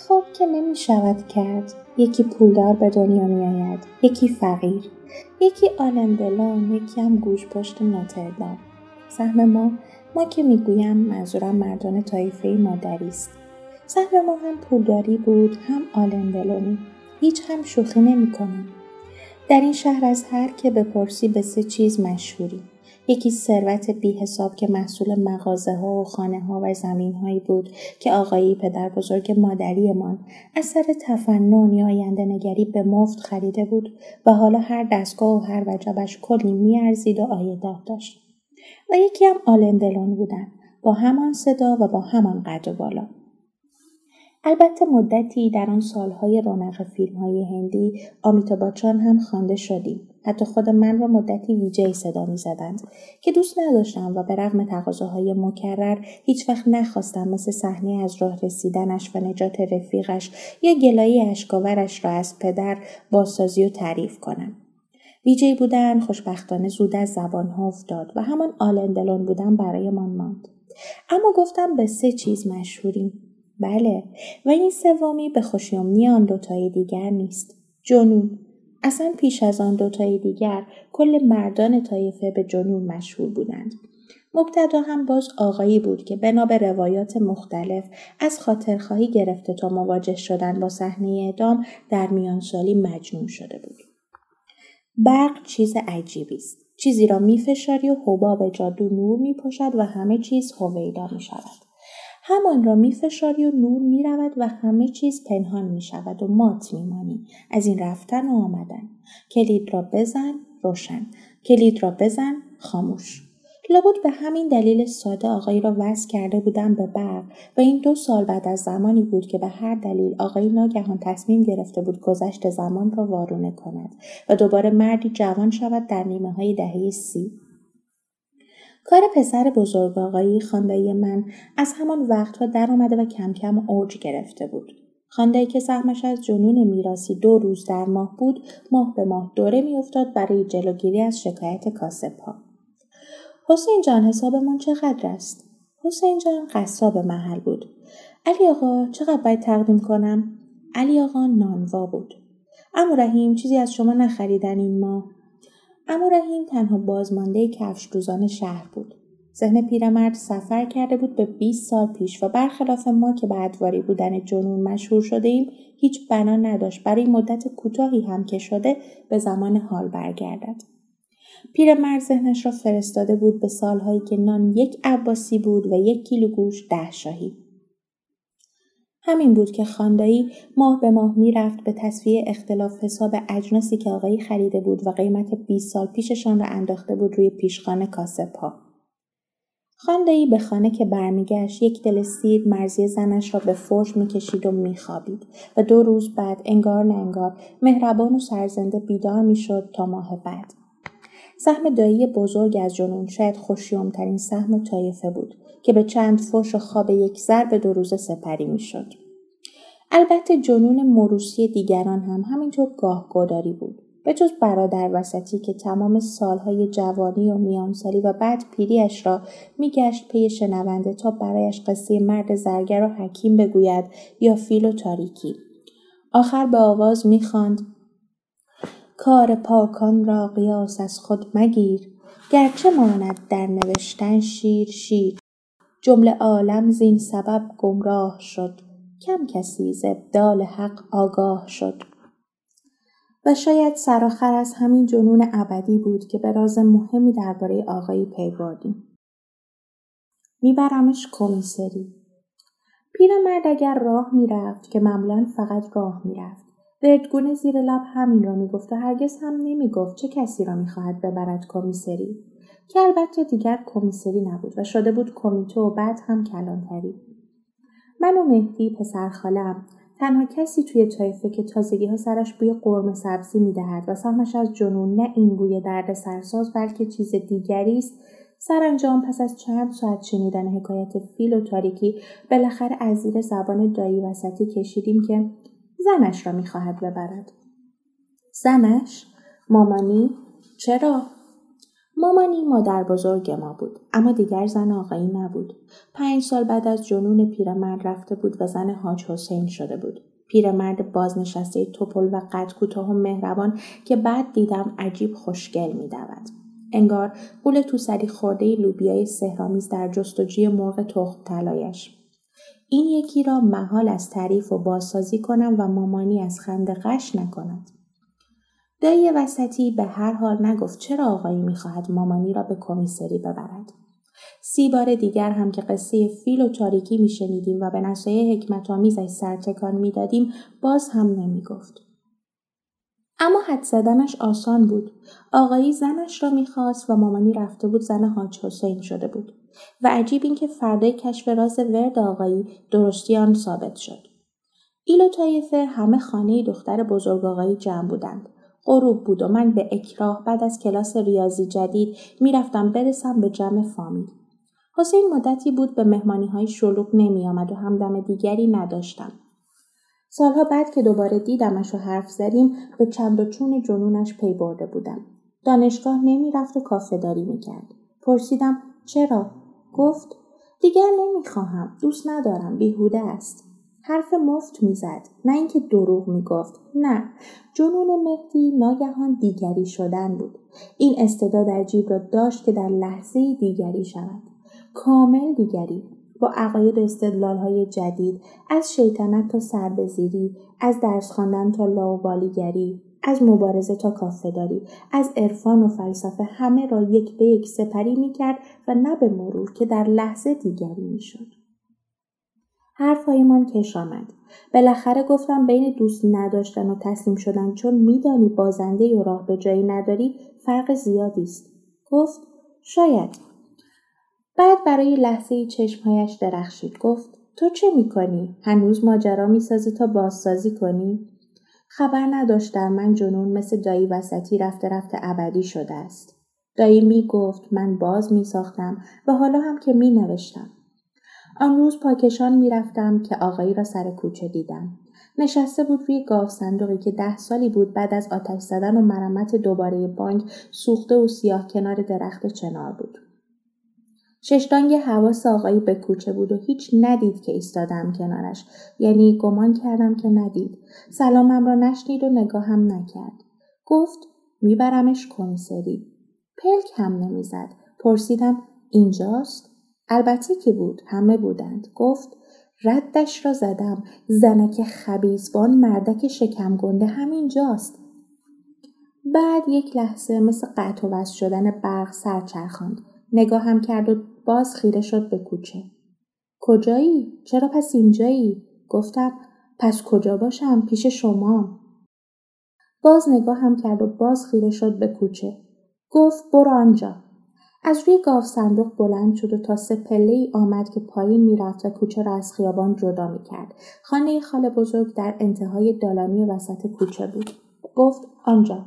انتخاب که نمی شود کرد. یکی پولدار به دنیا می آید یکی فقیر یکی آلندلان یکی هم گوش پشت ناتردام سهم ما ما که می‌گویم منظورم مردان طایفه مادری است. سهم ما هم پولداری بود هم آلندلونی هیچ هم شوخی نمی کنم. در این شهر از هر که بپرسی به سه چیز مشهوری. یکی ثروت بی حساب که محصول مغازه ها و خانه ها و زمین هایی بود که آقایی پدر بزرگ مادریمان از سر تفنن یا آینده نگری به مفت خریده بود و حالا هر دستگاه و هر وجبش کلی میارزید و آیدات داشت. و یکی هم آلندلون بودن با همان صدا و با همان قد و بالا. البته مدتی در آن سالهای رونق فیلم های هندی آمیتا باچان هم خوانده شدیم. حتی خود من را مدتی ویجی صدا می زدند که دوست نداشتم و به رغم تقاضاهای مکرر هیچ وقت نخواستم مثل صحنه از راه رسیدنش و نجات رفیقش یا گلایی اشکاورش را از پدر بازسازی و تعریف کنم. ویجی بودن خوشبختانه زود از زبانها افتاد و همان آلندلون بودن برایمان ماند. اما گفتم به سه چیز مشهوریم. بله و این سومی به خوشیومنی آن دوتای دیگر نیست. جنون اصلا پیش از آن دوتای دیگر کل مردان طایفه به جنون مشهور بودند. مبتدا هم باز آقایی بود که بنا به روایات مختلف از خاطرخواهی گرفته تا مواجه شدن با صحنه اعدام در میانسالی مجنون شده بود. برق چیز عجیبی است. چیزی را میفشاری و حباب جادو نور میپاشد و همه چیز هویدا می شود. همان را میفشاری و نور می‌رود و همه چیز پنهان می شود و مات میمانی. از این رفتن و آمدن. کلید را بزن روشن. کلید را بزن خاموش. لابد به همین دلیل ساده آقایی را وصل کرده بودم به برق. و این دو سال بعد از زمانی بود که به هر دلیل آقایی ناگهان تصمیم گرفته بود گذشت زمان را وارونه کند و دوباره مردی جوان شود در نیمه های دهه سی. کار پسر بزرگ آقایی خاندایی من از همان وقتها در آمده و کم کم اوج گرفته بود. خاندایی که سهمش از جنون میراسی دو روز در ماه بود ماه به ماه دوره میافتاد برای جلوگیری از شکایت کاسب ها. حسین جان حسابمان چقدر است؟ حسین جان قصاب محل بود. علی آقا چقدر باید تقدیم کنم؟ علی آقا نانوا بود. امو رحیم چیزی از شما نخریدن این ماه؟ اما رحیم تنها بازمانده کفش دوزان شهر بود. ذهن پیرمرد سفر کرده بود به 20 سال پیش و برخلاف ما که به ادواری بودن جنون مشهور شده ایم هیچ بنا نداشت برای مدت کوتاهی هم که شده به زمان حال برگردد. پیرمرد ذهنش را فرستاده بود به سالهایی که نان یک عباسی بود و یک کیلو گوش ده شاهی. همین بود که خاندایی ماه به ماه می‌رفت به تصفیه اختلاف حساب اجناسی که آقایی خریده بود و قیمت 20 سال پیششان را انداخته بود روی پیشخانه کاسب ها. خاندایی به خانه که برمیگشت یک دل سیر مرزی زنش را به فرش می‌کشید و میخوابید و دو روز بعد انگار نه انگار مهربان و سرزنده بیدار می‌شد تا ماه بعد سهم دایی بزرگ از جنون شاید خوشیومترین سهم طایفه بود که به چند فش و خواب یک زر به دو روزه سپری می‌شد. البته جنون مروسی دیگران هم همینطور گاه گداری بود. به جز برادر وسطی که تمام سالهای جوانی و میانسالی و بعد پیریش را میگشت پی شنونده تا برایش قصه مرد زرگر و حکیم بگوید یا فیل و تاریکی آخر به آواز می‌خواند کار پاکان را قیاس از خود مگیر گرچه ماند در نوشتن شیر شیر جمله عالم زین سبب گمراه شد. کم کسی ز ابدال حق آگاه شد. و شاید سرآخر از همین جنون ابدی بود که به راز مهمی درباره آقایی پی بردیم. میبرمش کمیسری. پیرمرد اگر راه می‌رفت که معمولا فقط راه می‌رفت. وردگونه زیر لب همین را می‌گفت و هرگز هم نمی‌گفت چه کسی را می‌خواهد ببرد کمیسری. که البته دیگر کمیسری نبود و شده بود کمیته و بعد هم کلانتری. من و مهدی پسر خالم تنها کسی توی طایفه که تازگی ها سرش بوی قرم سبزی می‌دهد و سهمش از جنون نه این بوی درد سرساز بلکه چیز دیگری است. سرانجام پس از چند ساعت شنیدن حکایت فیل و تاریکی بالاخره از زیر زبان دایی وسطی کشیدیم که زنش را می‌خواهد ببرد. زنش؟ مامانی؟ چرا؟ مامانی مادر بزرگ ما بود اما دیگر زن آقایی نبود. پنج سال بعد از جنون پیرمرد رفته بود و زن حاج حسین شده بود. پیرمرد بازنشسته توپل و قد کوتاه و مهربان که بعد دیدم عجیب خوشگل میدود. انگار قول تو سری خورده لوبیای سهرامیز در جستجوی مرغ تخم طلایش این یکی را محال از تعریف و بازسازی کنم و مامانی از خنده قش نکند. دایی وسطی به هر حال نگفت چرا آقایی می‌خواهد مامانی را به کمیسری ببرد. سی بار دیگر هم که قصه فیل و تاریکی میشنیدیم و به نصایح حکمت آمیزش سرتکان می‌دادیم باز هم نمی‌گفت. اما حد زدنش آسان بود. آقایی زنش را می‌خواست و مامانی رفته بود زن حاج حسین شده بود. و عجیب این که فردای کشف راز ورد آقایی درستی آن ثابت شد. ایل و همه خانه دختر بزرگ آقایی جمع بودند. غروب بود و من به اکراه بعد از کلاس ریاضی جدید می‌رفتم برسم به جمع فامیل. حسین مدتی بود به مهمانی های شلوغ نمی آمد و همدم دیگری نداشتم. سالها بعد که دوباره دیدمش و حرف زدیم به چند و چون جنونش پی برده بودم. دانشگاه نمی رفت و کافه داری می کرد. پرسیدم چرا؟ گفت دیگر نمی‌خواهم دوست ندارم بیهوده است حرف مفت می‌زد. نه اینکه دروغ می‌گفت. نه. جنون مهدی ناگهان دیگری شدن بود. این استعداد عجیب را داشت که در لحظه دیگری شود. کامل دیگری. با عقاید و های جدید از شیطنت تا سربزیری از درس خواندن تا لاوبالیگری از مبارزه تا کافهداری از عرفان و فلسفه همه را یک به یک سپری می‌کرد و نه به مرور که در لحظه دیگری می‌شد. حرفهایمان کش آمد. بالاخره گفتم بین دوست نداشتن و تسلیم شدن چون میدانی بازنده و راه به جایی نداری فرق زیادی است. گفت شاید. بعد برای لحظه چشمهایش درخشید. گفت تو چه می‌کنی؟ هنوز ماجرا می‌سازی تا بازسازی کنی؟ خبر نداشت در من جنون مثل دایی وسطی رفته رفته ابدی شده است. دایی می گفت من باز می ساختم و حالا هم که می نوشتم. آن روز پاکشان می رفتم که آقایی را سر کوچه دیدم. نشسته بود روی گاو صندوقی که ده سالی بود بعد از آتش زدن و مرمت دوباره بانک سوخته و سیاه کنار درخت چنار بود. ششتانگ حواس آقایی به کوچه بود و هیچ ندید که ایستادم کنارش یعنی گمان کردم که ندید سلامم را نشنید و نگاهم نکرد گفت میبرمش کمیسری پلک هم نمی‌زد پرسیدم اینجاست البته که بود همه بودند. گفت ردش را زدم. زنک خبیزبان مردک شکم گنده همینجاست. بعد یک لحظه مثل قطع و شدن برق سرچرخاند نگاهم کرد و باز خیره شد به کوچه. کجایی؟ چرا پس اینجایی؟ گفتم پس کجا باشم؟ پیش شما. باز نگاه هم کرد و باز خیره شد به کوچه. گفت برو آنجا. از روی گاف صندوق بلند شد و تا سه پله ای آمد که پایین می‌رفت و کوچه را از خیابان جدا می‌کرد. خانه خاله بزرگ در انتهای دالانی وسط کوچه بود. گفت آنجا.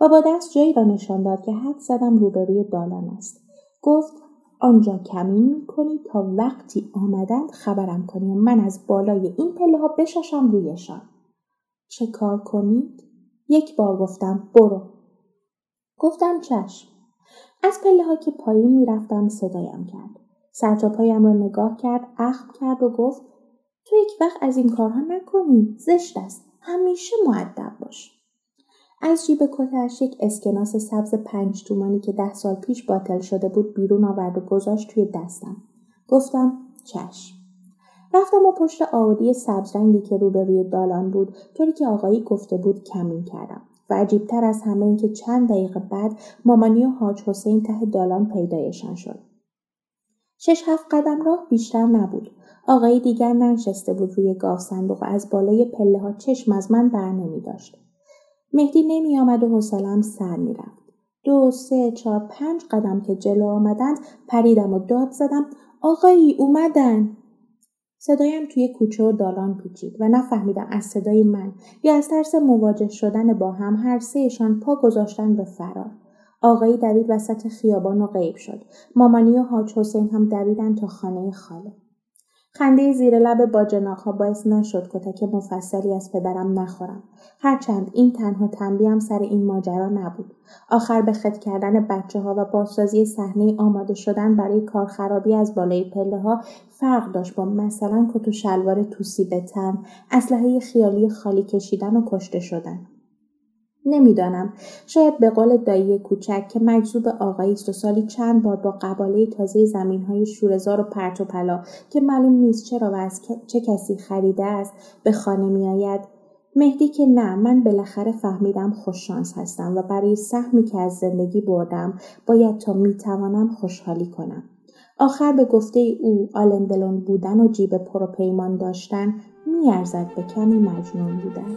و با دست جایی را نشان داد که حد زدم روبروی دالان است. گفت آنجا کمین می‌کنی تا وقتی آمدند خبرم کنی و من از بالای این پله ها بشاشم رویشان. چه کار کنید؟ یک بار گفتم برو. گفتم چشم. از پله ها که پایین می‌رفتم صدایم کرد. سرتاپایم را نگاه کرد اخم کرد و گفت تو یک وقت از این کارها نکنی زشت است. همیشه معدب باش. از جیب کتش یک اسکناس سبز پنج تومانی که ده سال پیش باطل شده بود بیرون آورد و گذاشت توی دستم. گفتم چشم رفتم و پشت آودی سبزرنگی که روبروی دالان بود طوری که آقایی گفته بود کمین کردم. و عجیبتر از همه این که چند دقیقه بعد مامانی و حاج حسین ته دالان پیدایشان شد شش هفت قدم راه بیشتر نبود آقایی دیگر ننشسته بود روی گاف صندوق و از بالای پله ها چشم از من بر نمی داشت. مهدی نمی آمد و حوصلم سر می رفت. دو، سه، چهار، پنج قدم که جلو آمدند پریدم و داد زدم آقایی اومدن. صدایم توی کوچه و دالان پیچید و نفهمیدم از صدای من یا از ترس مواجه شدن با هم هر سهشان پا گذاشتن به فرار. آقایی دوید وسط خیابان و غیب شد. مامانی و حاج حسین هم دویدن تا خانه خاله. خنده زیر لب با جناخها باعث نشد کتک مفصلی از پدرم نخورم. هرچند این تنها تنبیهم سر این ماجرا نبود. آخر به خط کردن بچه ها و بازسازی صحنه آماده شدن برای کارخرابی از بالای پله ها فرق داشت با مثلا کت و شلوار توسی به تن اسلحه خیالی خالی کشیدن و کشته شدن. نمی‌دانم. شاید به قول دایی کوچک که مجذوب آقایی است و سالی چند بار با قباله تازه زمین های شورزار و پرت و پلا که معلوم نیست چرا و از چه کسی خریده است به خانه میآید. مهدی که نه من بالاخره فهمیدم خوششانس هستم و برای سهمی که از زندگی بردم باید تا می‌توانم خوشحالی کنم. آخر به گفته او آلندلون بودن و جیب پر و پیمان داشتن میارزد به کمی مجنون بودن.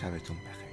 sabes tú un peje.